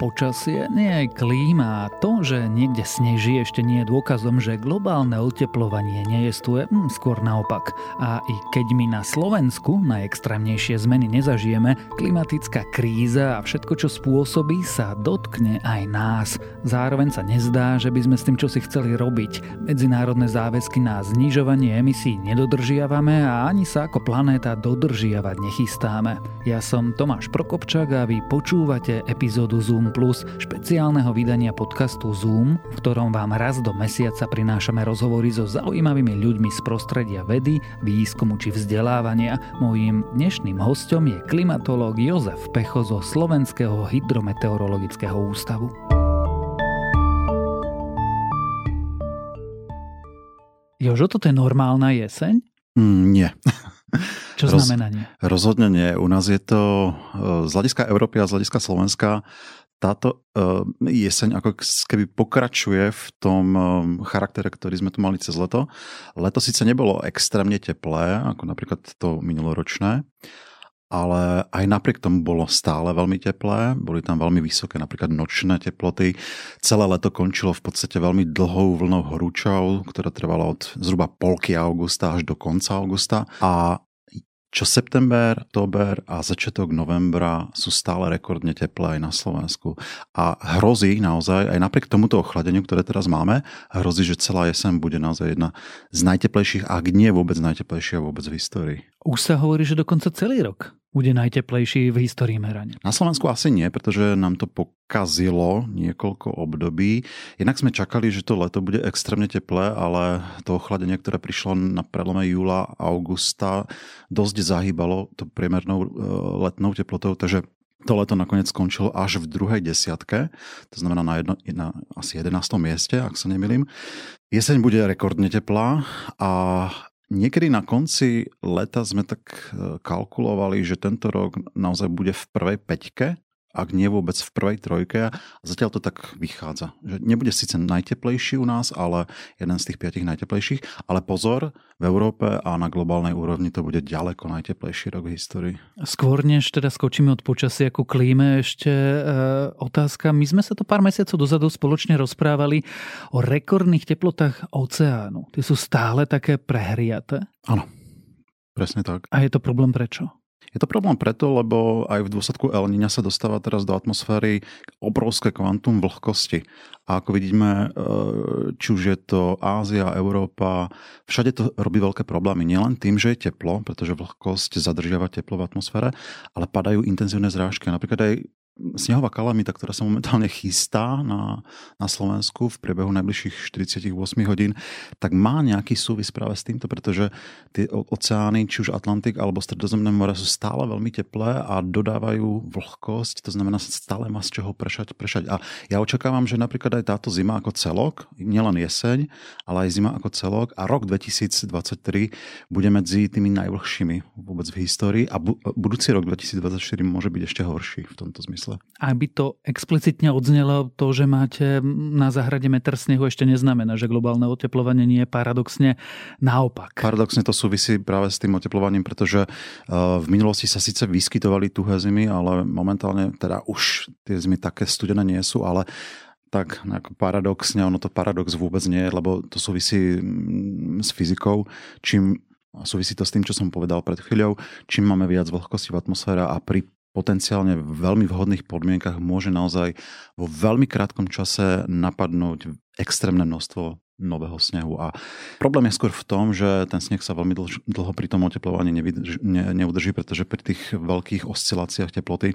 počasie, nie aj klíma a to, že niekde sneží ešte nie je dôkazom, že globálne oteplovanie nejestuje, hm, skôr naopak. A i keď my na Slovensku najextrémnejšie zmeny nezažijeme, klimatická kríza a všetko, čo spôsobí, sa dotkne aj nás. Zároveň sa nezdá, že by sme s tým čosi chceli robiť. Medzinárodné záväzky na znižovanie emisí nedodržiavame a ani sa ako planéta dodržiavať nechystáme. Ja som Tomáš Prokopčak a vy počúvate epizódu Zoom Plus, špeciálneho vydania podcastu Zoom, v ktorom vám raz do mesiaca prinášame rozhovory so zaujímavými ľuďmi z prostredia vedy, výskumu či vzdelávania. Mojím dnešným hostom je klimatológ Jozef Pecho zo Slovenského hydrometeorologického ústavu. Jožo, toto je normálna jeseň? Mm, nie. Čo Roz, znamená nie? Rozhodne nie. U nás je to e, z hľadiska Európy a z hľadiska Slovenska táto uh, jeseň ako keby pokračuje v tom um, charaktere, ktorý sme tu mali cez leto. Leto síce nebolo extrémne teplé, ako napríklad to minuloročné, ale aj napriek tomu bolo stále veľmi teplé, boli tam veľmi vysoké napríklad nočné teploty. Celé leto končilo v podstate veľmi dlhou vlnou horúčov, ktorá trvala od zhruba polky augusta až do konca augusta a čo september, október a začiatok novembra sú stále rekordne teplé aj na Slovensku. A hrozí naozaj, aj napriek tomuto ochladeniu, ktoré teraz máme, hrozí, že celá jeseň bude naozaj jedna z najteplejších, ak nie vôbec najteplejšia vôbec v histórii. Už sa hovorí, že dokonca celý rok bude najteplejší v histórii merania? Na Slovensku asi nie, pretože nám to pokazilo niekoľko období. Inak sme čakali, že to leto bude extrémne teplé, ale to ochladenie, ktoré prišlo na prelome júla a augusta, dosť zahýbalo to priemernou e, letnou teplotou, takže to leto nakoniec skončilo až v druhej desiatke, to znamená na, jedno, na asi 11. mieste, ak sa nemýlim. Jeseň bude rekordne teplá a Niekedy na konci leta sme tak e, kalkulovali, že tento rok naozaj bude v prvej peťke ak nie vôbec v prvej trojke. A zatiaľ to tak vychádza. Že nebude síce najteplejší u nás, ale jeden z tých piatich najteplejších. Ale pozor, v Európe a na globálnej úrovni to bude ďaleko najteplejší rok v histórii. Skôr než teda skočíme od počasia ku klíme, ešte e, otázka. My sme sa to pár mesiacov dozadu spoločne rozprávali o rekordných teplotách oceánu. Tie sú stále také prehriaté? Áno, presne tak. A je to problém prečo? Je to problém preto, lebo aj v dôsledku El Niña sa dostáva teraz do atmosféry obrovské kvantum vlhkosti. A ako vidíme, e, či už je to Ázia, Európa, všade to robí veľké problémy. Nielen tým, že je teplo, pretože vlhkosť zadržiava teplo v atmosfére, ale padajú intenzívne zrážky. Napríklad aj snehová kalamita, ktorá sa momentálne chystá na, na Slovensku v priebehu najbližších 48 hodín, tak má nejaký súvis práve s týmto, pretože tie oceány, či už Atlantik alebo Stredozemné more sú stále veľmi teplé a dodávajú vlhkosť, to znamená stále má z čoho prešať, prešať. A ja očakávam, že napríklad aj táto zima ako celok, nielen jeseň, ale aj zima ako celok a rok 2023 bude medzi tými najvlhšími vôbec v histórii a budúci rok 2024 môže byť ešte horší v tomto zmysle zmysle. Aby to explicitne odznelo, to, že máte na zahrade meter snehu ešte neznamená, že globálne oteplovanie nie je paradoxne naopak. Paradoxne to súvisí práve s tým oteplovaním, pretože eh, v minulosti sa síce vyskytovali tuhé zimy, ale momentálne teda už tie zimy také studené nie sú, ale tak ako paradoxne, ono to paradox vôbec nie je, lebo to súvisí mm, s fyzikou. Čím a súvisí to s tým, čo som povedal pred chvíľou, čím máme viac vlhkosti v atmosfére a pri potenciálne v veľmi vhodných podmienkach môže naozaj vo veľmi krátkom čase napadnúť extrémne množstvo nového snehu. A problém je skôr v tom, že ten sneh sa veľmi dlho pri tom oteplovaní neudrží, pretože pri tých veľkých osciláciách teploty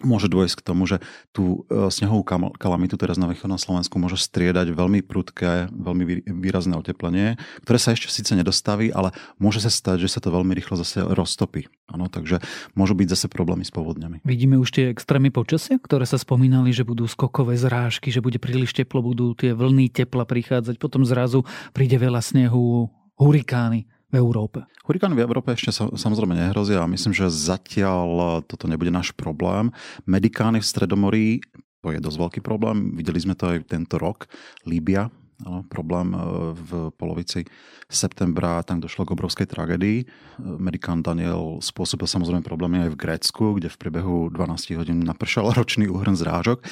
môže dôjsť k tomu, že tú e, snehovú kalamitu teraz na východnom Slovensku môže striedať veľmi prudké, veľmi výrazné oteplenie, ktoré sa ešte síce nedostaví, ale môže sa stať, že sa to veľmi rýchlo zase roztopí. Ano, takže môžu byť zase problémy s povodňami. Vidíme už tie extrémy počasia, ktoré sa spomínali, že budú skokové zrážky, že bude príliš teplo, budú tie vlny tepla prichádzať, potom zrazu príde veľa snehu, hurikány v Európe? Hurikány v Európe ešte sa, samozrejme nehrozia a myslím, že zatiaľ toto nebude náš problém. Medikány v Stredomorí, to je dosť veľký problém. Videli sme to aj tento rok. Líbia, Áno, problém v polovici septembra tam došlo k obrovskej tragédii. Amerikán Daniel spôsobil samozrejme problémy aj v Grécku, kde v priebehu 12 hodín napršal ročný úhrn zrážok.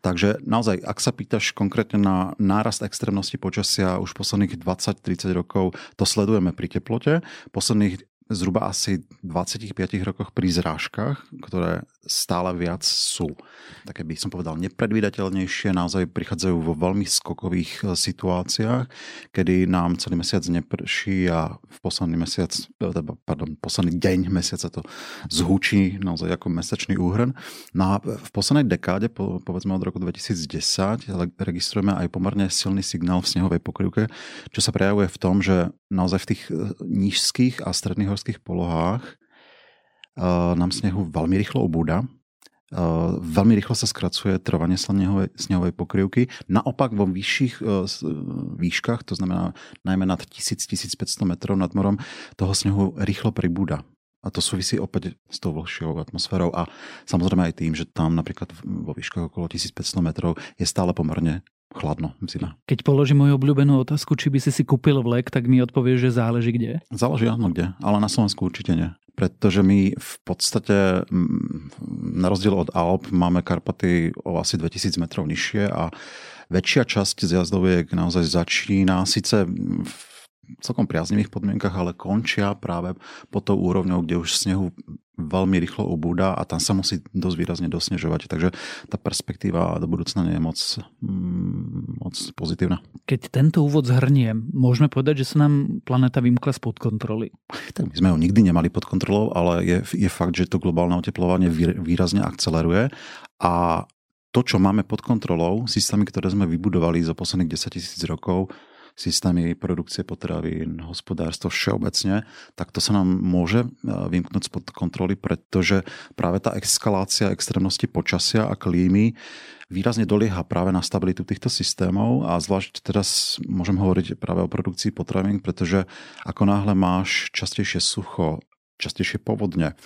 Takže naozaj, ak sa pýtaš konkrétne na nárast extrémnosti počasia, už posledných 20-30 rokov to sledujeme pri teplote. Posledných zhruba asi 25 rokoch pri zrážkach, ktoré stále viac sú. Také by som povedal nepredvídateľnejšie, naozaj prichádzajú vo veľmi skokových e, situáciách, kedy nám celý mesiac neprší a v posledný mesiac, e, pardon, posledný deň mesiaca to zhučí naozaj ako mesačný úhrn. No a v poslednej dekáde, po, povedzme od roku 2010, registrujeme aj pomerne silný signál v snehovej pokrývke, čo sa prejavuje v tom, že naozaj v tých e, nížských a stredných horských polohách uh, nám snehu veľmi rýchlo ubúda. Uh, veľmi rýchlo sa skracuje trvanie snehovej, snehovej pokrývky. Naopak vo vyšších výškach, to znamená najmä nad 1000-1500 metrov nad morom, toho snehu rýchlo pribúda. A to súvisí opäť s tou vlhšou atmosférou a samozrejme aj tým, že tam napríklad vo výškach okolo 1500 metrov je stále pomerne chladno zima. Keď položím moju obľúbenú otázku, či by si si kúpil vlek, tak mi odpovieš, že záleží kde? Záleží áno kde, ale na Slovensku určite nie. Pretože my v podstate, na rozdiel od Alp, máme Karpaty o asi 2000 metrov nižšie a väčšia časť z jazdoviek naozaj začína síce v celkom priaznivých podmienkach, ale končia práve pod tou úrovňou, kde už snehu veľmi rýchlo ubúda a tam sa musí dosť výrazne dosnežovať. Takže tá perspektíva do budúcna nie je moc, mm, moc pozitívna. Keď tento úvod zhrniem, môžeme povedať, že sa nám planéta vymkla spod kontroly. Tak my sme ho nikdy nemali pod kontrolou, ale je, je fakt, že to globálne oteplovanie výrazne akceleruje a to, čo máme pod kontrolou, systémy, ktoré sme vybudovali za posledných 10 tisíc rokov, systémy produkcie potravín, hospodárstvo všeobecne, tak to sa nám môže e, vymknúť spod kontroly, pretože práve tá eskalácia extrémnosti počasia a klímy výrazne dolieha práve na stabilitu týchto systémov a zvlášť teraz môžem hovoriť práve o produkcii potravín, pretože ako náhle máš častejšie sucho, častejšie povodne,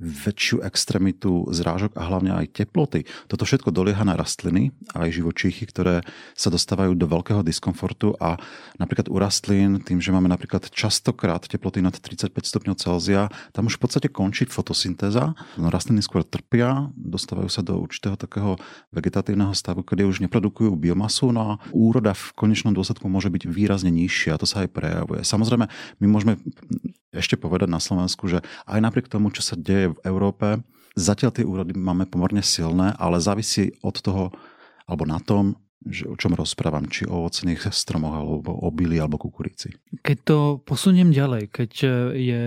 väčšiu extremitu zrážok a hlavne aj teploty. Toto všetko dolieha na rastliny a aj živočíchy, ktoré sa dostávajú do veľkého diskomfortu a napríklad u rastlín, tým, že máme napríklad častokrát teploty nad 35 stupňov Celzia, tam už v podstate končí fotosyntéza. No, rastliny skôr trpia, dostávajú sa do určitého takého vegetatívneho stavu, kedy už neprodukujú biomasu, no a úroda v konečnom dôsledku môže byť výrazne nižšia a to sa aj prejavuje. Samozrejme, my môžeme ešte povedať na Slovensku, že aj napriek tomu, čo sa deje v Európe, zatiaľ tie úrody máme pomerne silné, ale závisí od toho, alebo na tom, že o čom rozprávam, či o ovocných stromoch, alebo o bili, alebo kukurici. Keď to posuniem ďalej, keď je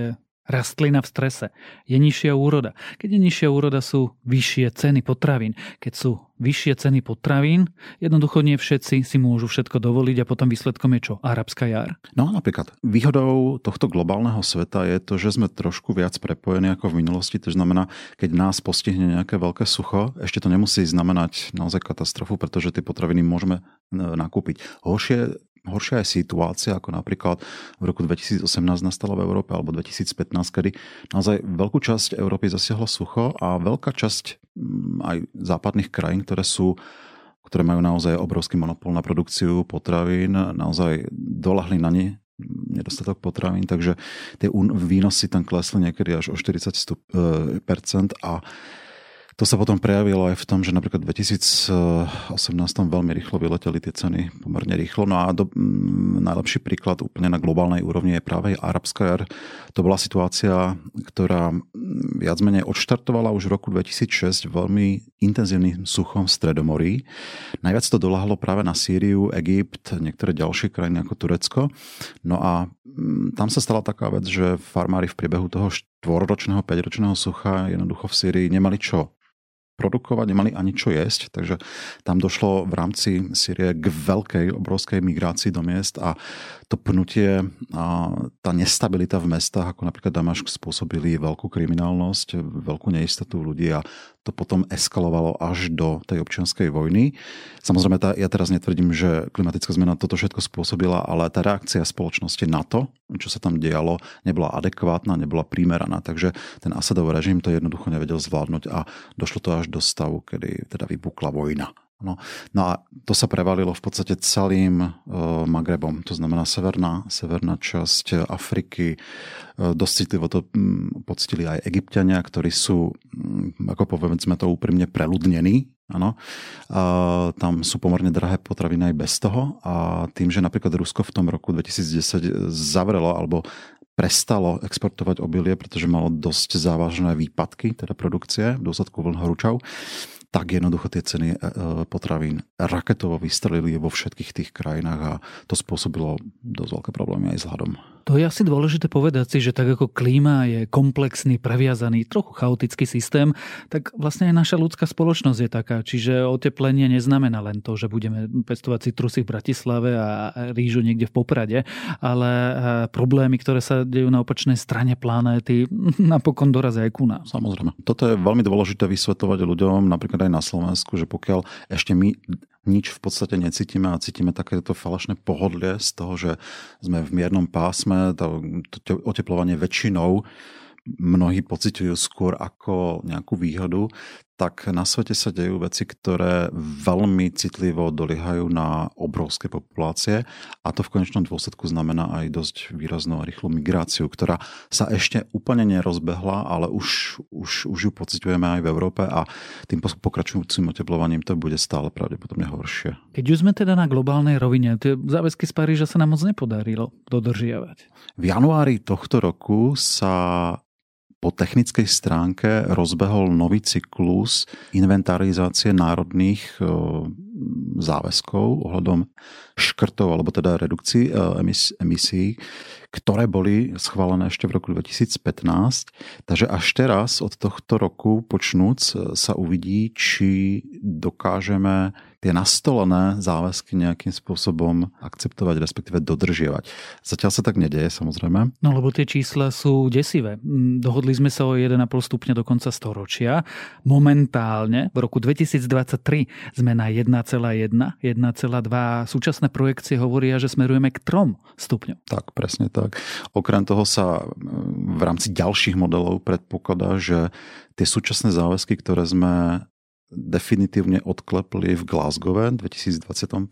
rastlina v strese, je nižšia úroda. Keď je nižšia úroda, sú vyššie ceny potravín. Keď sú vyššie ceny potravín, jednoducho nie všetci si môžu všetko dovoliť a potom výsledkom je čo? Arabská jar? No napríklad. Výhodou tohto globálneho sveta je to, že sme trošku viac prepojení ako v minulosti. To znamená, keď nás postihne nejaké veľké sucho, ešte to nemusí znamenať naozaj katastrofu, pretože tie potraviny môžeme e, nakúpiť. Horšie horšia je situácia, ako napríklad v roku 2018 nastala v Európe alebo 2015, kedy naozaj veľkú časť Európy zasiahlo sucho a veľká časť mm, aj západných krajín, ktoré sú ktoré majú naozaj obrovský monopol na produkciu potravín, naozaj dolahli na ne nedostatok potravín, takže tie výnosy tam klesli niekedy až o 40% a to sa potom prejavilo aj v tom, že napríklad v 2018 veľmi rýchlo vyleteli tie ceny, pomerne rýchlo. No a do, m, najlepší príklad úplne na globálnej úrovni je práve arabská jar. To bola situácia, ktorá viac menej odštartovala už v roku 2006 veľmi intenzívnym suchom v Stredomorí. Najviac to doláhlo práve na Sýriu, Egypt, niektoré ďalšie krajiny ako Turecko. No a tam sa stala taká vec, že farmári v priebehu toho štvorročného, 5-ročného sucha jednoducho v Sýrii nemali čo produkovať, nemali ani čo jesť, takže tam došlo v rámci Syrie k veľkej, obrovskej migrácii do miest a to pnutie a tá nestabilita v mestách, ako napríklad Damašk, spôsobili veľkú kriminálnosť, veľkú neistotu ľudí a to potom eskalovalo až do tej občianskej vojny. Samozrejme, tá, ja teraz netvrdím, že klimatická zmena toto všetko spôsobila, ale tá reakcia spoločnosti na to, čo sa tam dialo, nebola adekvátna, nebola primeraná. Takže ten Asadov režim to jednoducho nevedel zvládnuť a došlo to až do stavu, kedy teda vypukla vojna No, no a to sa prevalilo v podstate celým uh, Magrebom, to znamená severná, severná časť Afriky. Uh, dosť citlivo to um, pocitili aj egyptiania, ktorí sú, um, ako povedzme to úprimne, preludnení. Uh, tam sú pomerne drahé potraviny aj bez toho a tým, že napríklad Rusko v tom roku 2010 zavrelo alebo prestalo exportovať obilie, pretože malo dosť závažné výpadky, teda produkcie v dôsledku vln horúčav, tak jednoducho tie ceny e, e, potravín raketovo vystrelili vo všetkých tých krajinách a to spôsobilo dosť veľké problémy aj s hľadom. To je asi dôležité povedať si, že tak ako klíma je komplexný, previazaný, trochu chaotický systém, tak vlastne aj naša ľudská spoločnosť je taká. Čiže oteplenie neznamená len to, že budeme pestovať citrusy v Bratislave a rýžu niekde v Poprade, ale e, problémy, ktoré sa dejú na opačnej strane planéty, napokon dorazia aj ku nás. Samozrejme. Toto je veľmi dôležité vysvetovať ľuďom, napríklad aj na Slovensku, že pokiaľ ešte my nič v podstate necítime a cítime takéto falošné pohodlie z toho, že sme v miernom pásme, to, to oteplovanie väčšinou mnohí pociťujú skôr ako nejakú výhodu, tak na svete sa dejú veci, ktoré veľmi citlivo doliehajú na obrovské populácie a to v konečnom dôsledku znamená aj dosť výraznú a rýchlu migráciu, ktorá sa ešte úplne nerozbehla, ale už, už, už ju pociťujeme aj v Európe a tým pokračujúcim oteplovaním to bude stále pravdepodobne horšie. Keď už sme teda na globálnej rovine, tie záväzky z Paríža sa nám moc nepodarilo dodržiavať. V januári tohto roku sa po technickej stránke rozbehol nový cyklus inventarizácie národných e, záväzkov ohľadom škrtov alebo teda redukcií e, emisí, ktoré boli schválené ešte v roku 2015. Takže až teraz od tohto roku počnúc e, sa uvidí, či dokážeme tie nastolené záväzky nejakým spôsobom akceptovať, respektíve dodržiavať. Zatiaľ sa tak nedeje, samozrejme. No lebo tie čísla sú desivé. Mm, dohodli sme sa o 1,5 stupňa do konca storočia. Momentálne v roku 2023 sme na 1,1, 1,2. Súčasné projekcie hovoria, že smerujeme k 3 stupňom. Tak, presne tak. Okrem toho sa mm, v rámci ďalších modelov predpokladá, že tie súčasné záväzky, ktoré sme definitívne odklepli v Glasgowe 2021,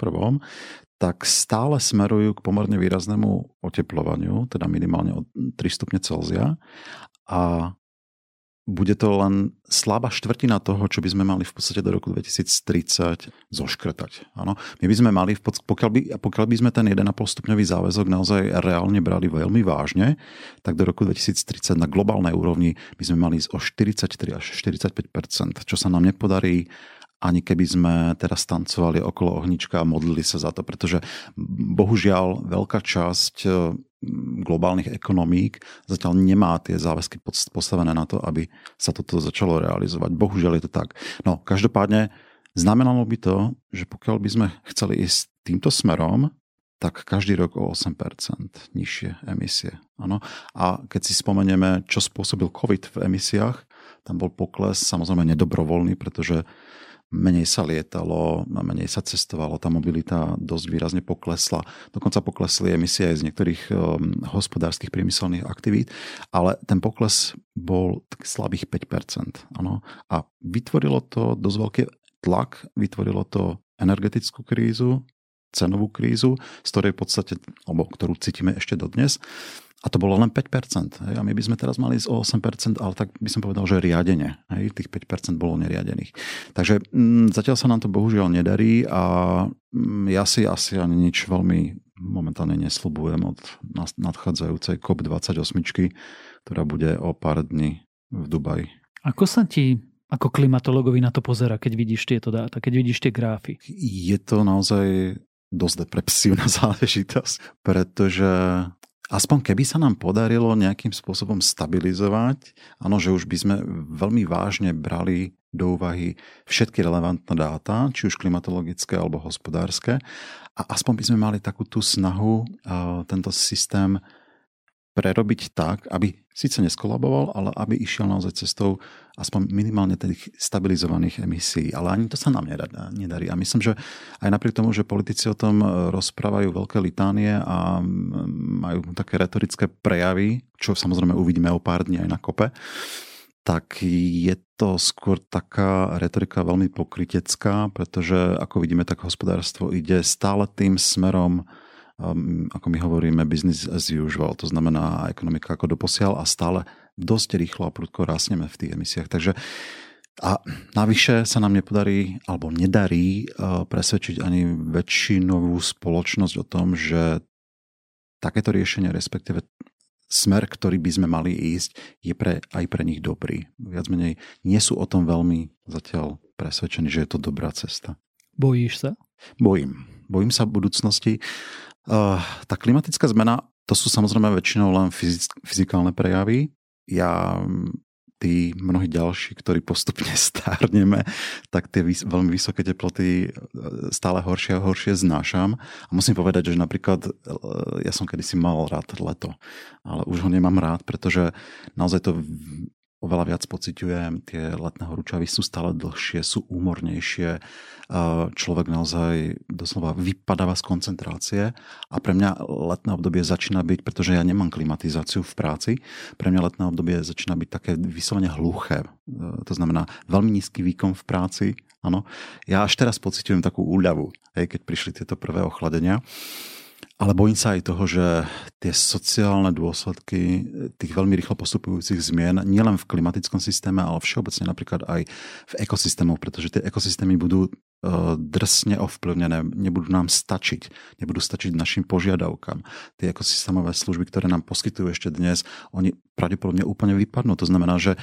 tak stále smerujú k pomerne výraznému oteplovaniu, teda minimálne o 3 stupne Celzia. A bude to len slabá štvrtina toho, čo by sme mali v podstate do roku 2030 zoškrtať. Ano. My by sme mali, pokiaľ by, pokiaľ by sme ten 1,5 stupňový záväzok naozaj reálne brali veľmi vážne, tak do roku 2030 na globálnej úrovni by sme mali ísť o 43 až 45 čo sa nám nepodarí ani keby sme teraz tancovali okolo ohnička a modlili sa za to, pretože bohužiaľ veľká časť globálnych ekonomík zatiaľ nemá tie záväzky postavené na to, aby sa toto začalo realizovať. Bohužiaľ je to tak. No, každopádne znamenalo by to, že pokiaľ by sme chceli ísť týmto smerom, tak každý rok o 8% nižšie emisie. Ano. A keď si spomenieme, čo spôsobil COVID v emisiách, tam bol pokles samozrejme nedobrovoľný, pretože menej sa lietalo, menej sa cestovalo, tá mobilita dosť výrazne poklesla. Dokonca poklesli emisie aj z niektorých um, hospodárskych priemyselných aktivít, ale ten pokles bol slabých 5%. Ano. A vytvorilo to dosť veľký tlak, vytvorilo to energetickú krízu, cenovú krízu, z ktorej v podstate, alebo ktorú cítime ešte dodnes. A to bolo len 5%. Hej? A my by sme teraz mali ísť o 8%, ale tak by som povedal, že riadenie. Hej? Tých 5% bolo neriadených. Takže m, mm, zatiaľ sa nám to bohužiaľ nedarí a m, mm, ja si asi ani nič veľmi momentálne nesľubujem od nadchádzajúcej COP28, ktorá bude o pár dní v Dubaji. Ako sa ti ako klimatologovi na to pozera, keď vidíš tieto dáta, keď vidíš tie grafy? Je to naozaj dosť depresívna záležitosť, pretože aspoň keby sa nám podarilo nejakým spôsobom stabilizovať, áno, že už by sme veľmi vážne brali do úvahy všetky relevantné dáta, či už klimatologické alebo hospodárske, a aspoň by sme mali takú tú snahu tento systém prerobiť tak, aby síce neskolaboval, ale aby išiel naozaj cestou aspoň minimálne tých stabilizovaných emisí. Ale ani to sa nám nedarí. A myslím, že aj napriek tomu, že politici o tom rozprávajú veľké litánie a majú také retorické prejavy, čo samozrejme uvidíme o pár dní aj na kope, tak je to skôr taká retorika veľmi pokritecká, pretože ako vidíme, tak hospodárstvo ide stále tým smerom, ako my hovoríme, business as usual, to znamená ekonomika ako doposiaľ a stále dosť rýchlo a prudko rásneme v tých emisiách. Takže a navyše sa nám nepodarí alebo nedarí uh, presvedčiť ani väčšinovú spoločnosť o tom, že takéto riešenie, respektíve smer, ktorý by sme mali ísť, je pre, aj pre nich dobrý. Viac menej nie sú o tom veľmi zatiaľ presvedčení, že je to dobrá cesta. Bojíš sa? Bojím. Bojím sa v budúcnosti. Uh, tá klimatická zmena, to sú samozrejme väčšinou len fyzikálne prejavy. Ja tí mnohí ďalší, ktorí postupne stárneme, tak tie vys- veľmi vysoké teploty e, stále horšie a horšie znášam. A musím povedať, že napríklad e, ja som kedysi mal rád leto, ale už ho nemám rád, pretože naozaj to oveľa viac pociťujem, tie letné horúčavy sú stále dlhšie, sú úmornejšie, človek naozaj doslova vypadáva z koncentrácie a pre mňa letné obdobie začína byť, pretože ja nemám klimatizáciu v práci, pre mňa letné obdobie začína byť také vyslovene hluché. E, to znamená veľmi nízky výkon v práci, Áno. Ja až teraz pociťujem takú úľavu, hej, keď prišli tieto prvé ochladenia. Ale bojím sa aj toho, že tie sociálne dôsledky tých veľmi rýchlo postupujúcich zmien, nielen v klimatickom systéme, ale všeobecne napríklad aj v ekosystémoch, pretože tie ekosystémy budú e, drsne ovplyvnené, nebudú nám stačiť, nebudú stačiť našim požiadavkám. Tie ekosystémové služby, ktoré nám poskytujú ešte dnes, oni pravdepodobne úplne vypadnú. To znamená, že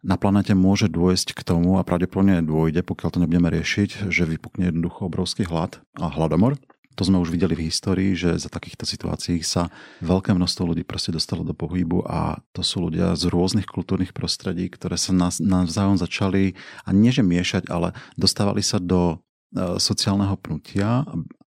na planete môže dôjsť k tomu a pravdepodobne dôjde, pokiaľ to nebudeme riešiť, že vypukne jednoducho obrovský hlad a hladomor to sme už videli v histórii, že za takýchto situácií sa veľké množstvo ľudí proste dostalo do pohybu a to sú ľudia z rôznych kultúrnych prostredí, ktoré sa navzájom začali, a nie že miešať, ale dostávali sa do e, sociálneho pnutia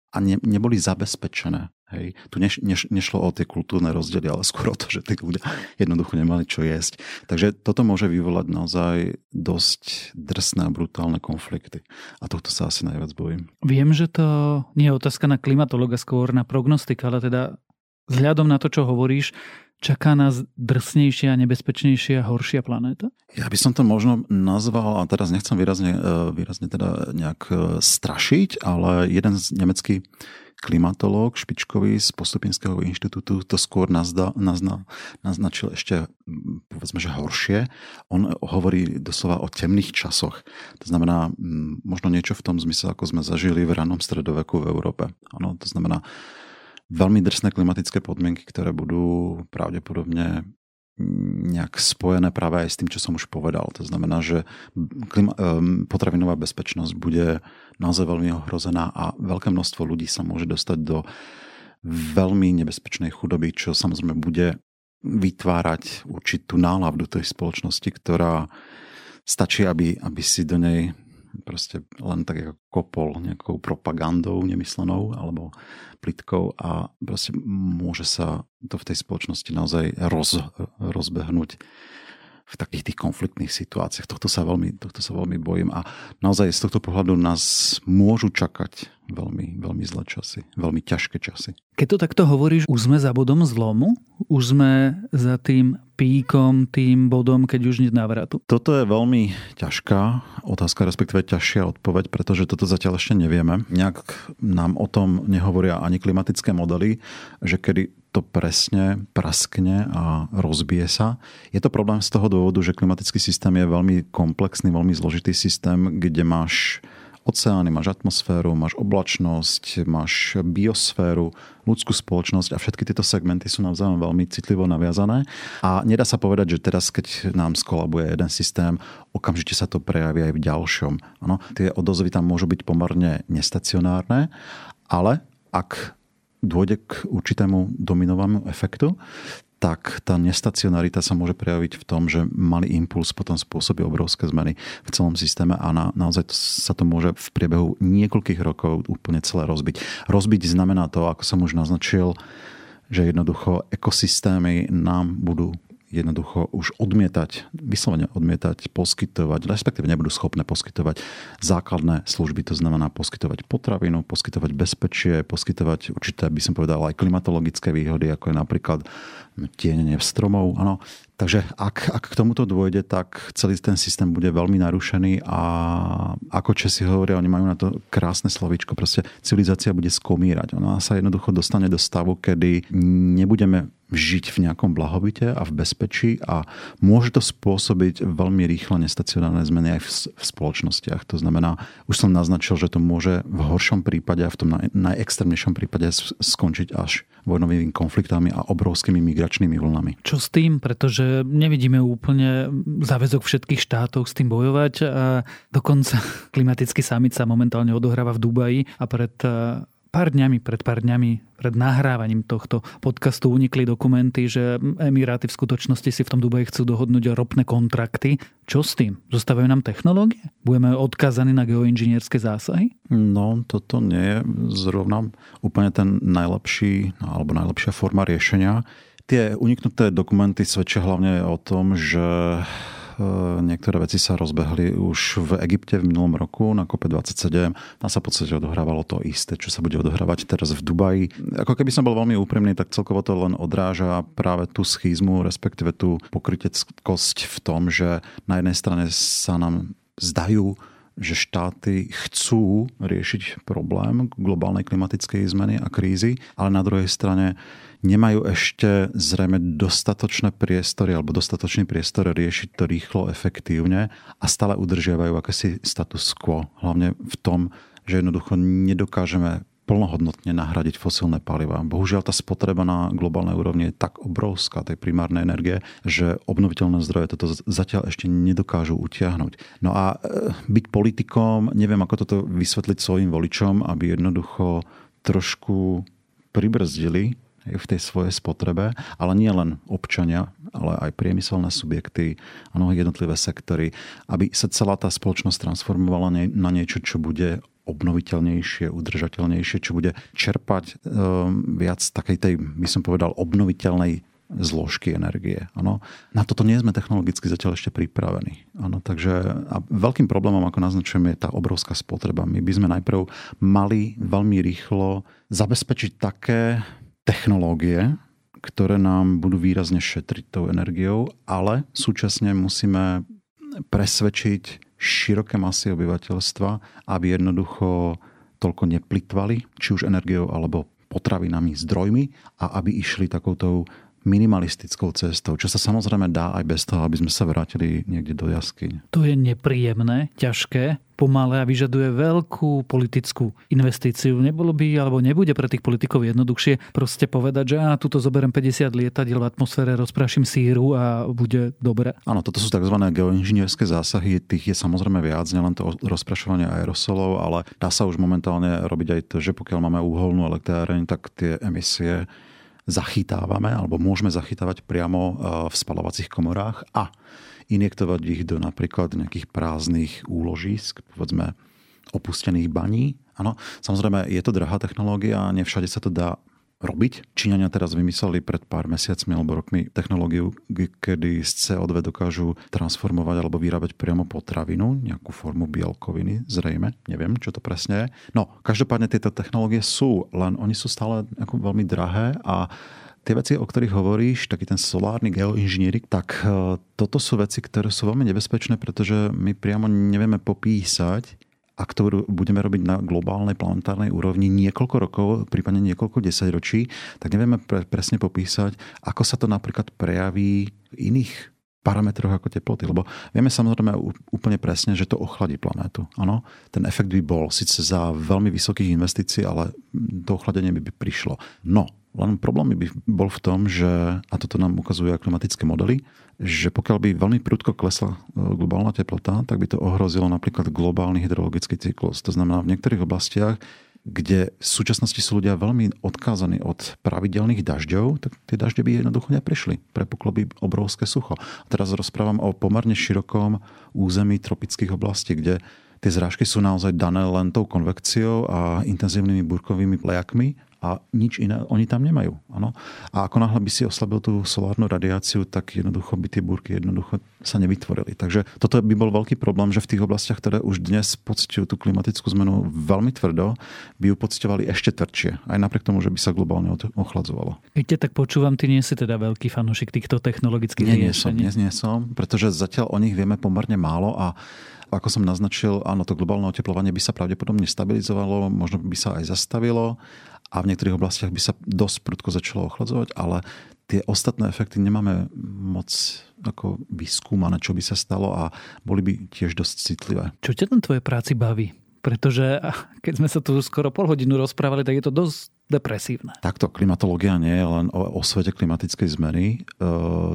a ne, neboli zabezpečené Hej. Tu neš, neš, nešlo o tie kultúrne rozdiely, ale skôr o to, že tí ľudia jednoducho nemali čo jesť. Takže toto môže vyvolať naozaj dosť drsné a brutálne konflikty. A tohto sa asi najviac bojím. Viem, že to nie je otázka na klimatologa, skôr na prognostika, ale teda vzhľadom na to, čo hovoríš, čaká nás drsnejšia, nebezpečnejšia, horšia planéta? Ja by som to možno nazval, a teraz nechcem výrazne, e, výrazne teda nejak e, strašiť, ale jeden z nemecký klimatológ špičkový z Postupinského inštitútu to skôr nazda, nazna, naznačil ešte povedzme, že horšie. On hovorí doslova o temných časoch. To znamená možno niečo v tom zmysle, ako sme zažili v ranom stredoveku v Európe. Ano, to znamená veľmi drsné klimatické podmienky, ktoré budú pravdepodobne nejak spojené práve aj s tým, čo som už povedal. To znamená, že klima, potravinová bezpečnosť bude naozaj veľmi ohrozená a veľké množstvo ľudí sa môže dostať do veľmi nebezpečnej chudoby, čo samozrejme bude vytvárať určitú náladu tej spoločnosti, ktorá stačí, aby, aby si do nej proste len tak ako kopol nejakou propagandou nemyslenou alebo plitkou a proste môže sa to v tej spoločnosti naozaj roz, rozbehnúť v takých tých konfliktných situáciách. Tohto sa veľmi, tohto sa veľmi bojím a naozaj z tohto pohľadu nás môžu čakať veľmi, veľmi zlé časy, veľmi ťažké časy. Keď to takto hovoríš, už sme za bodom zlomu? Už sme za tým píkom, tým bodom, keď už nie návratu? Toto je veľmi ťažká otázka, respektíve ťažšia odpoveď, pretože toto zatiaľ ešte nevieme. Nejak nám o tom nehovoria ani klimatické modely, že kedy to presne praskne a rozbije sa. Je to problém z toho dôvodu, že klimatický systém je veľmi komplexný, veľmi zložitý systém, kde máš oceány, máš atmosféru, máš oblačnosť, máš biosféru, ľudskú spoločnosť a všetky tieto segmenty sú navzájom veľmi citlivo naviazané. A nedá sa povedať, že teraz, keď nám skolabuje jeden systém, okamžite sa to prejaví aj v ďalšom. Ano, tie odozvy tam môžu byť pomerne nestacionárne, ale ak dôjde k určitému dominovému efektu, tak tá nestacionarita sa môže prejaviť v tom, že malý impuls potom spôsobí obrovské zmeny v celom systéme a na, naozaj to, sa to môže v priebehu niekoľkých rokov úplne celé rozbiť. Rozbiť znamená to, ako som už naznačil, že jednoducho ekosystémy nám budú jednoducho už odmietať, vyslovene odmietať, poskytovať, respektíve nebudú schopné poskytovať základné služby, to znamená poskytovať potravinu, poskytovať bezpečie, poskytovať určité, by som povedal, aj klimatologické výhody, ako je napríklad tienenie stromov. Ano. Takže ak, ak k tomuto dôjde, tak celý ten systém bude veľmi narušený a ako Česi hovoria, oni majú na to krásne slovíčko, proste civilizácia bude skomírať. Ona sa jednoducho dostane do stavu, kedy nebudeme žiť v nejakom blahobite a v bezpečí a môže to spôsobiť veľmi rýchle nestacionárne zmeny aj v, spoločnostiach. To znamená, už som naznačil, že to môže v horšom prípade a v tom naj, najextrémnejšom prípade skončiť až vojnovými konfliktami a obrovskými migračnými vlnami. Čo s tým? Pretože nevidíme úplne záväzok všetkých štátov s tým bojovať a dokonca klimatický summit sa momentálne odohráva v Dubaji a pred pár dňami, pred pár dňami, pred nahrávaním tohto podcastu unikli dokumenty, že Emiráty v skutočnosti si v tom Dubaji chcú dohodnúť ropné kontrakty. Čo s tým? Zostávajú nám technológie? Budeme odkázaní na geoinžinierské zásahy? No, toto nie je zrovna úplne ten najlepší alebo najlepšia forma riešenia. Tie uniknuté dokumenty svedčia hlavne o tom, že niektoré veci sa rozbehli už v Egypte v minulom roku na kope 27. Tam sa v podstate odohrávalo to isté, čo sa bude odohrávať teraz v Dubaji. Ako keby som bol veľmi úprimný, tak celkovo to len odráža práve tú schizmu, respektíve tú pokryteckosť v tom, že na jednej strane sa nám zdajú že štáty chcú riešiť problém globálnej klimatickej zmeny a krízy, ale na druhej strane nemajú ešte zrejme dostatočné priestory alebo dostatočný priestor riešiť to rýchlo, efektívne a stále udržiavajú akési status quo. Hlavne v tom, že jednoducho nedokážeme plnohodnotne nahradiť fosílne paliva. Bohužiaľ tá spotreba na globálnej úrovni je tak obrovská tej primárnej energie, že obnoviteľné zdroje toto zatiaľ ešte nedokážu utiahnuť. No a e, byť politikom, neviem ako toto vysvetliť svojim voličom, aby jednoducho trošku pribrzdili v tej svojej spotrebe, ale nie len občania, ale aj priemyselné subjekty a mnohé jednotlivé sektory, aby sa celá tá spoločnosť transformovala na niečo, čo bude obnoviteľnejšie, udržateľnejšie, čo bude čerpať um, viac takej tej, by som povedal, obnoviteľnej zložky energie. Ano. Na toto nie sme technologicky zatiaľ ešte pripravení. Ano, takže a veľkým problémom, ako naznačujem, je tá obrovská spotreba. My by sme najprv mali veľmi rýchlo zabezpečiť také technológie, ktoré nám budú výrazne šetriť tou energiou, ale súčasne musíme presvedčiť široké masy obyvateľstva, aby jednoducho toľko neplitvali, či už energiou alebo potravinami, zdrojmi a aby išli takoutou minimalistickou cestou, čo sa samozrejme dá aj bez toho, aby sme sa vrátili niekde do jaskyň. To je nepríjemné, ťažké, pomalé a vyžaduje veľkú politickú investíciu. Nebolo by alebo nebude pre tých politikov jednoduchšie proste povedať, že a tuto zoberiem 50 lietadiel v atmosfére, rozprášim síru a bude dobre. Áno, toto sú tzv. geoinžinierské zásahy, tých je samozrejme viac, nielen to rozprašovanie aerosolov, ale dá sa už momentálne robiť aj to, že pokiaľ máme uholnú elektráreň, tak tie emisie zachytávame alebo môžeme zachytávať priamo e, v spalovacích komorách a injektovať ich do napríklad nejakých prázdnych úložísk, povedzme opustených baní. Áno, samozrejme je to drahá technológia nevšade sa to dá robiť. Číňania teraz vymysleli pred pár mesiacmi alebo rokmi technológiu, kedy z CO2 dokážu transformovať alebo vyrábať priamo potravinu, nejakú formu bielkoviny, zrejme, neviem, čo to presne je. No, každopádne tieto technológie sú, len oni sú stále ako veľmi drahé a tie veci, o ktorých hovoríš, taký ten solárny geoinžinierik, tak e, toto sú veci, ktoré sú veľmi nebezpečné, pretože my priamo nevieme popísať, ak to budeme robiť na globálnej planetárnej úrovni niekoľko rokov, prípadne niekoľko desaťročí, tak nevieme pre, presne popísať, ako sa to napríklad prejaví v iných parametroch ako teploty. Lebo vieme samozrejme úplne presne, že to ochladí planétu. Áno, ten efekt by bol síce za veľmi vysokých investícií, ale to ochladenie by, by prišlo. No, len problém by bol v tom, že, a toto nám ukazujú aj klimatické modely, že pokiaľ by veľmi prudko klesla e, globálna teplota, tak by to ohrozilo napríklad globálny hydrologický cyklus. To znamená, v niektorých oblastiach, kde v súčasnosti sú ľudia veľmi odkázaní od pravidelných dažďov, tak tie dažde by jednoducho neprišli. Prepuklo by obrovské sucho. A teraz rozprávam o pomerne širokom území tropických oblastí, kde tie zrážky sú naozaj dané len tou konvekciou a intenzívnymi burkovými plejakmi a nič iné oni tam nemajú. Ano? A ako náhle by si oslabil tú solárnu radiáciu, tak jednoducho by tie búrky jednoducho sa nevytvorili. Takže toto by bol veľký problém, že v tých oblastiach, ktoré už dnes pocitujú tú klimatickú zmenu veľmi tvrdo, by ju pocitovali ešte tvrdšie. Aj napriek tomu, že by sa globálne ochladzovalo. Keď tak počúvam, ty nie si teda veľký fanúšik týchto technologických nie, nie som, nie, nie som, pretože zatiaľ o nich vieme pomerne málo a ako som naznačil, áno, to globálne oteplovanie by sa pravdepodobne stabilizovalo, možno by sa aj zastavilo a v niektorých oblastiach by sa dosť prudko začalo ochladzovať, ale tie ostatné efekty nemáme moc ako vyskúmané, čo by sa stalo a boli by tiež dosť citlivé. Čo ťa tam tvoje práci baví? Pretože keď sme sa tu skoro pol hodinu rozprávali, tak je to dosť depresívne. Takto klimatológia nie je len o, o svete klimatickej zmeny. E,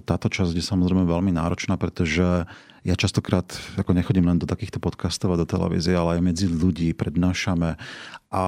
táto časť je samozrejme veľmi náročná, pretože ja častokrát ako nechodím len do takýchto podcastov a do televízie, ale aj medzi ľudí prednášame a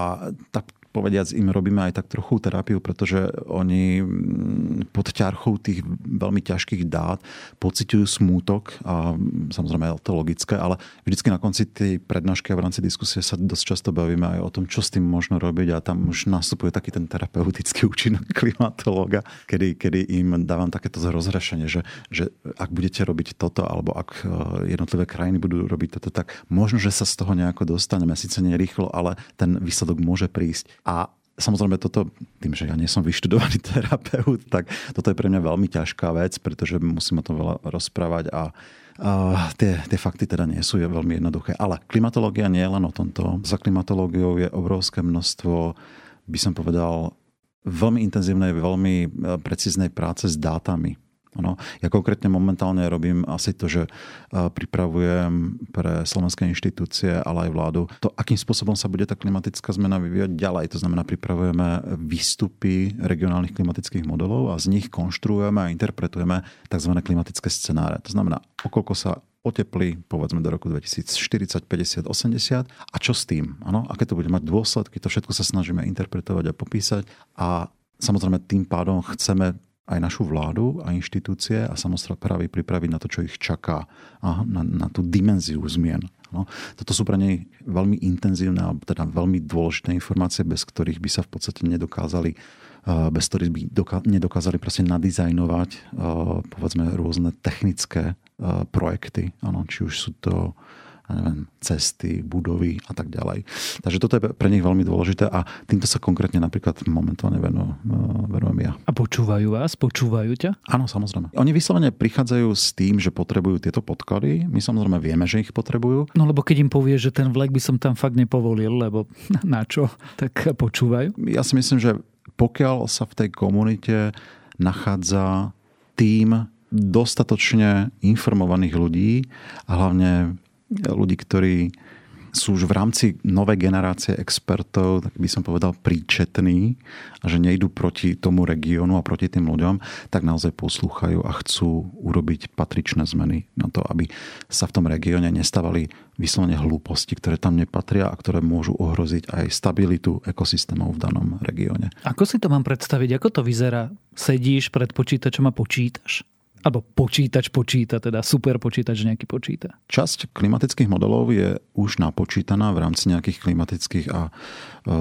tá povediac im robíme aj tak trochu terapiu, pretože oni mm, pod ťarchou tých veľmi ťažkých dát pociťujú smútok a samozrejme je to logické, ale vždycky na konci tej prednášky a v rámci diskusie sa dosť často bavíme aj o tom, čo s tým možno robiť a tam už nastupuje taký ten terapeutický účinok klimatológa, kedy, kedy im dávam takéto rozhrešenie, že, že ak budete robiť toto alebo ak e, jednotlivé krajiny budú robiť toto, tak možno, že sa z toho nejako dostaneme, síce nerýchlo, ale ten výsledok môže prísť. A samozrejme toto, tým, že ja nie som vyštudovaný terapeut, tak toto je pre mňa veľmi ťažká vec, pretože musím o tom veľa rozprávať a Uh, tie, tie fakty teda nie sú je veľmi jednoduché. Ale klimatológia nie je len o tomto. Za klimatológiou je obrovské množstvo, by som povedal, veľmi intenzívnej, veľmi e, precíznej práce s dátami. Ano, ja konkrétne momentálne robím asi to, že pripravujem pre slovenské inštitúcie, ale aj vládu, to, akým spôsobom sa bude tá klimatická zmena vyvíjať ďalej. To znamená, pripravujeme výstupy regionálnych klimatických modelov a z nich konštruujeme a interpretujeme tzv. klimatické scenáre. To znamená, okolko sa oteplí, povedzme do roku 2040, 50, 80 a čo s tým? Ano, aké to bude mať dôsledky, to všetko sa snažíme interpretovať a popísať a samozrejme tým pádom chceme aj našu vládu a inštitúcie a samozprávy pripraviť na to, čo ich čaká, a na, na tú dimenziu zmien. No, toto sú pre nej veľmi intenzívne a teda veľmi dôležité informácie, bez ktorých by sa v podstate nedokázali bez ktorých by nedokázali proste nadizajnovať povedzme rôzne technické projekty. Ano, či už sú to neviem, cesty, budovy a tak ďalej. Takže toto je pre nich veľmi dôležité a týmto sa konkrétne napríklad momentálne venujem ja. A počúvajú vás? Počúvajú ťa? Áno, samozrejme. Oni vyslovene prichádzajú s tým, že potrebujú tieto podklady. My samozrejme vieme, že ich potrebujú. No lebo keď im povie, že ten vlek by som tam fakt nepovolil, lebo na čo, tak počúvajú. Ja si myslím, že pokiaľ sa v tej komunite nachádza tým dostatočne informovaných ľudí a hlavne ľudí, ktorí sú už v rámci novej generácie expertov, tak by som povedal, príčetní a že nejdú proti tomu regiónu a proti tým ľuďom, tak naozaj poslúchajú a chcú urobiť patričné zmeny na to, aby sa v tom regióne nestávali vyslovene hlúposti, ktoré tam nepatria a ktoré môžu ohroziť aj stabilitu ekosystémov v danom regióne. Ako si to mám predstaviť? Ako to vyzerá? Sedíš pred počítačom a počítaš? Alebo počítač počíta, teda super počítač nejaký počíta. Časť klimatických modelov je už napočítaná v rámci nejakých klimatických a e,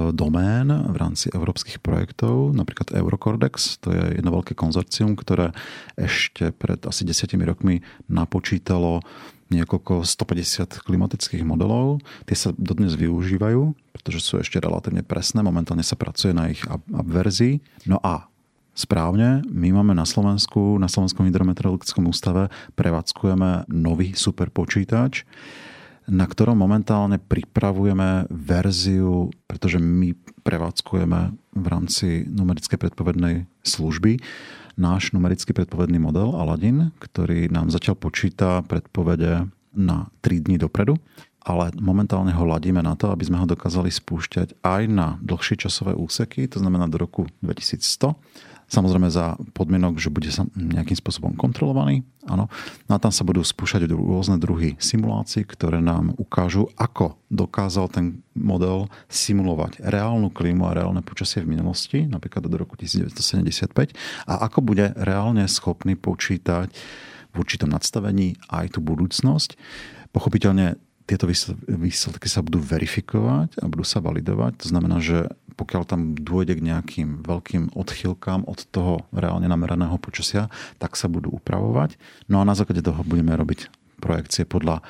domén, v rámci európskych projektov, napríklad Eurocordex, to je jedno veľké konzorcium, ktoré ešte pred asi desiatimi rokmi napočítalo niekoľko 150 klimatických modelov. Tie sa dodnes využívajú, pretože sú ešte relatívne presné. Momentálne sa pracuje na ich verzii. No a Správne, my máme na Slovensku, na Slovenskom hydrometeorologickom ústave prevádzkujeme nový superpočítač, na ktorom momentálne pripravujeme verziu, pretože my prevádzkujeme v rámci numerickej predpovednej služby náš numerický predpovedný model Aladin, ktorý nám zatiaľ počíta predpovede na 3 dní dopredu ale momentálne ho ladíme na to, aby sme ho dokázali spúšťať aj na dlhšie časové úseky, to znamená do roku 2100 Samozrejme za podmienok, že bude sa nejakým spôsobom kontrolovaný. Áno. No a tam sa budú spúšať rôzne druhy simulácií, ktoré nám ukážu, ako dokázal ten model simulovať reálnu klímu a reálne počasie v minulosti, napríklad do roku 1975, a ako bude reálne schopný počítať v určitom nadstavení aj tú budúcnosť. Pochopiteľne tieto výsledky sa budú verifikovať a budú sa validovať. To znamená, že pokiaľ tam dôjde k nejakým veľkým odchýlkám od toho reálne nameraného počasia, tak sa budú upravovať. No a na základe toho budeme robiť projekcie podľa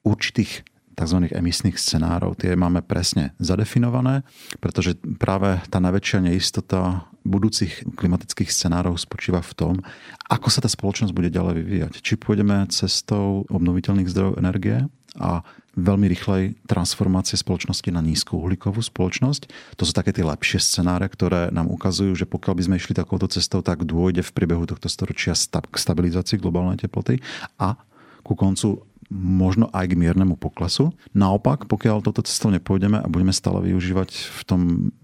určitých tzv. emisných scenárov. Tie máme presne zadefinované, pretože práve tá najväčšia neistota budúcich klimatických scenárov spočíva v tom, ako sa tá spoločnosť bude ďalej vyvíjať. Či pôjdeme cestou obnoviteľných zdrojov energie a veľmi rýchlej transformácie spoločnosti na nízkouhlíkovú spoločnosť. To sú také tie lepšie scenáre, ktoré nám ukazujú, že pokiaľ by sme išli takouto cestou, tak dôjde v priebehu tohto storočia k stabilizácii globálnej teploty a ku koncu možno aj k miernemu poklesu. Naopak, pokiaľ toto cestou nepôjdeme a budeme stále využívať v tom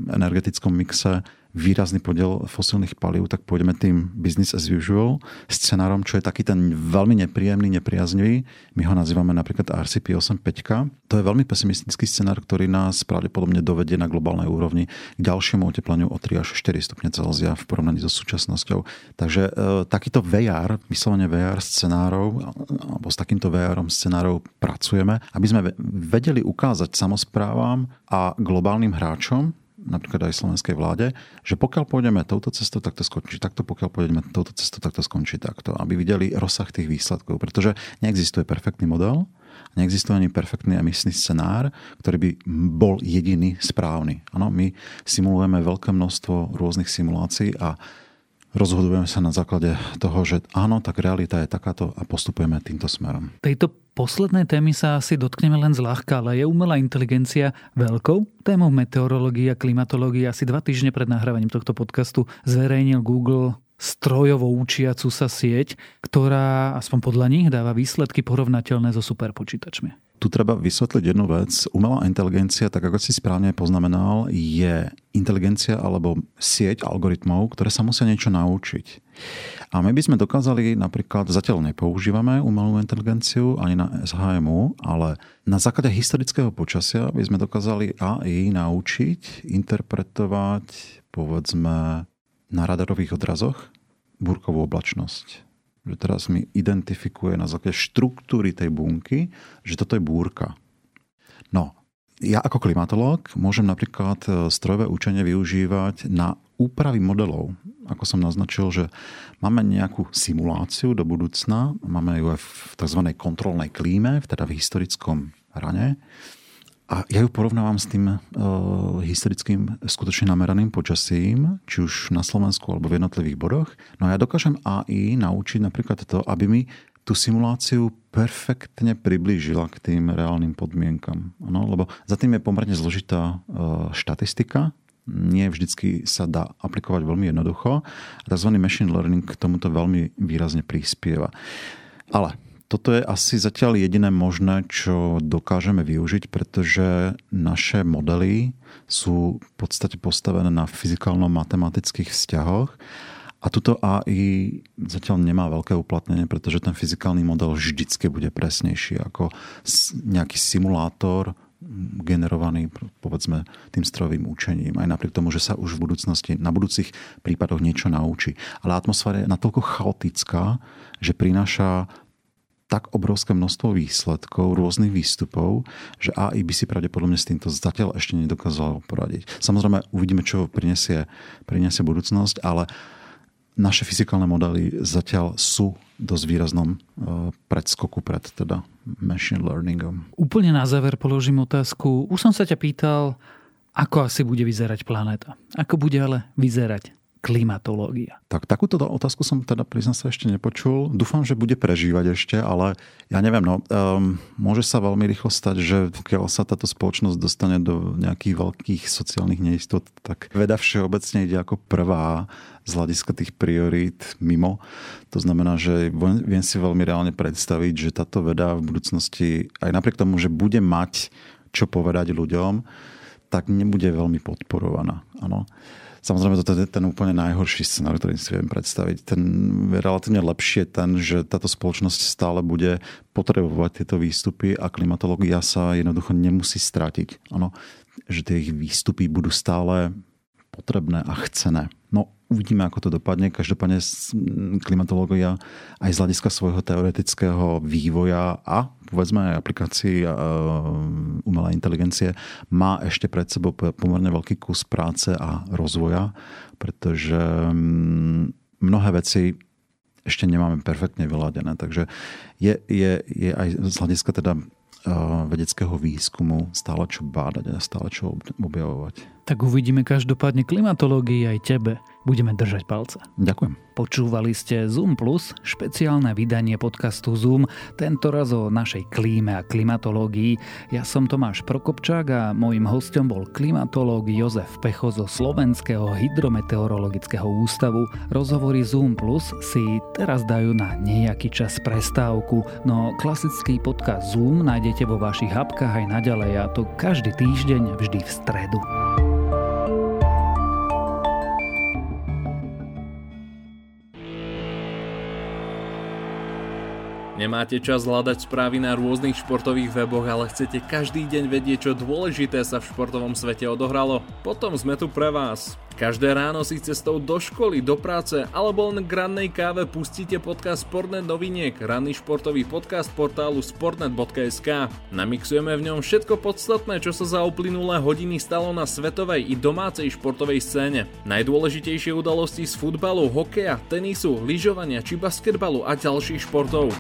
energetickom mixe výrazný podiel fosílnych palív, tak pôjdeme tým business as usual scenárom, čo je taký ten veľmi nepríjemný, nepriaznivý. My ho nazývame napríklad RCP 85. To je veľmi pesimistický scenár, ktorý nás pravdepodobne dovedie na globálnej úrovni k ďalšiemu otepleniu o 3 až 4 stupne Celzia v porovnaní so súčasnosťou. Takže e, takýto VR, vyslovene VR scenárov, alebo s takýmto VRom scenárov pracujeme, aby sme vedeli ukázať samozprávam a globálnym hráčom, napríklad aj slovenskej vláde, že pokiaľ pôjdeme touto cestou, tak to skončí takto, pokiaľ pôjdeme touto cestou, tak to skončí takto. Aby videli rozsah tých výsledkov. Pretože neexistuje perfektný model, neexistuje ani perfektný emisný scenár, ktorý by bol jediný správny. Ano, my simulujeme veľké množstvo rôznych simulácií a rozhodujeme sa na základe toho, že áno, tak realita je takáto a postupujeme týmto smerom. Tejto poslednej témy sa asi dotkneme len zľahka, ale je umelá inteligencia veľkou témou meteorológie a klimatológie. Asi dva týždne pred nahrávaním tohto podcastu zverejnil Google strojovo učiacu sa sieť, ktorá aspoň podľa nich dáva výsledky porovnateľné so superpočítačmi tu treba vysvetliť jednu vec. Umelá inteligencia, tak ako si správne poznamenal, je inteligencia alebo sieť algoritmov, ktoré sa musia niečo naučiť. A my by sme dokázali napríklad, zatiaľ nepoužívame umelú inteligenciu ani na SHMU, ale na základe historického počasia by sme dokázali AI naučiť interpretovať, povedzme, na radarových odrazoch búrkovú oblačnosť že teraz mi identifikuje na základe štruktúry tej bunky, že toto je búrka. No, ja ako klimatológ môžem napríklad e, strojové učenie využívať na úpravy modelov. Ako som naznačil, že máme nejakú simuláciu do budúcna, máme ju aj v tzv. kontrolnej klíme, teda v historickom rane. A ja ju porovnávam s tým uh, historickým skutočne nameraným počasím, či už na Slovensku alebo v jednotlivých bodoch. No a ja dokážem AI naučiť napríklad to, aby mi tú simuláciu perfektne priblížila k tým reálnym podmienkam. Ano, lebo za tým je pomerne zložitá uh, štatistika, nie vždycky sa dá aplikovať veľmi jednoducho. Tzv. machine learning k tomuto veľmi výrazne prispieva. Ale toto je asi zatiaľ jediné možné, čo dokážeme využiť, pretože naše modely sú v podstate postavené na fyzikálno-matematických vzťahoch a tuto AI zatiaľ nemá veľké uplatnenie, pretože ten fyzikálny model vždycky bude presnejší ako nejaký simulátor generovaný povedzme tým strojovým učením. Aj napriek tomu, že sa už v budúcnosti, na budúcich prípadoch niečo naučí. Ale atmosféra je natoľko chaotická, že prináša tak obrovské množstvo výsledkov, rôznych výstupov, že AI by si pravdepodobne s týmto zatiaľ ešte nedokázalo poradiť. Samozrejme, uvidíme, čo prinesie, prinesie budúcnosť, ale naše fyzikálne modely zatiaľ sú dosť výraznom e, predskoku pred teda machine learningom. Úplne na záver položím otázku. Už som sa ťa pýtal, ako asi bude vyzerať planéta. Ako bude ale vyzerať klimatológia? Tak takúto otázku som teda priznám sa ešte nepočul. Dúfam, že bude prežívať ešte, ale ja neviem, no, um, môže sa veľmi rýchlo stať, že pokiaľ sa táto spoločnosť dostane do nejakých veľkých sociálnych neistot, tak veda všeobecne ide ako prvá z hľadiska tých priorít mimo. To znamená, že viem si veľmi reálne predstaviť, že táto veda v budúcnosti, aj napriek tomu, že bude mať čo povedať ľuďom, tak nebude veľmi podporovaná. Ano. Samozrejme, toto je ten úplne najhorší scenár, ktorý si viem predstaviť. Ten je relatívne lepšie ten, že táto spoločnosť stále bude potrebovať tieto výstupy a klimatológia sa jednoducho nemusí stratiť. Ano, že tie ich výstupy budú stále potrebné a chcené. No, uvidíme, ako to dopadne. Každopádne klimatológia aj z hľadiska svojho teoretického vývoja a povedzme aj aplikácií umelej inteligencie, má ešte pred sebou pomerne veľký kus práce a rozvoja, pretože mnohé veci ešte nemáme perfektne vyladené. Takže je, je, je aj z hľadiska teda vedeckého výskumu stále čo bádať a stále čo objavovať. Tak uvidíme každopádne klimatológii aj tebe. Budeme držať palce. Ďakujem. Počúvali ste Zoom Plus, špeciálne vydanie podcastu Zoom, tento raz o našej klíme a klimatológii. Ja som Tomáš Prokopčák a môjim hostom bol klimatológ Jozef Pecho zo Slovenského hydrometeorologického ústavu. Rozhovory Zoom Plus si teraz dajú na nejaký čas prestávku, no klasický podcast Zoom nájdete vo vašich hapkách aj naďalej a to každý týždeň vždy v stredu. Nemáte čas hľadať správy na rôznych športových weboch, ale chcete každý deň vedieť, čo dôležité sa v športovom svete odohralo? Potom sme tu pre vás. Každé ráno si cestou do školy, do práce alebo len k rannej káve pustíte podcast Sportnet noviniek, ranný športový podcast portálu sportnet.sk. Namixujeme v ňom všetko podstatné, čo sa za uplynulé hodiny stalo na svetovej i domácej športovej scéne. Najdôležitejšie udalosti z futbalu, hokeja, tenisu, lyžovania či basketbalu a ďalších športov.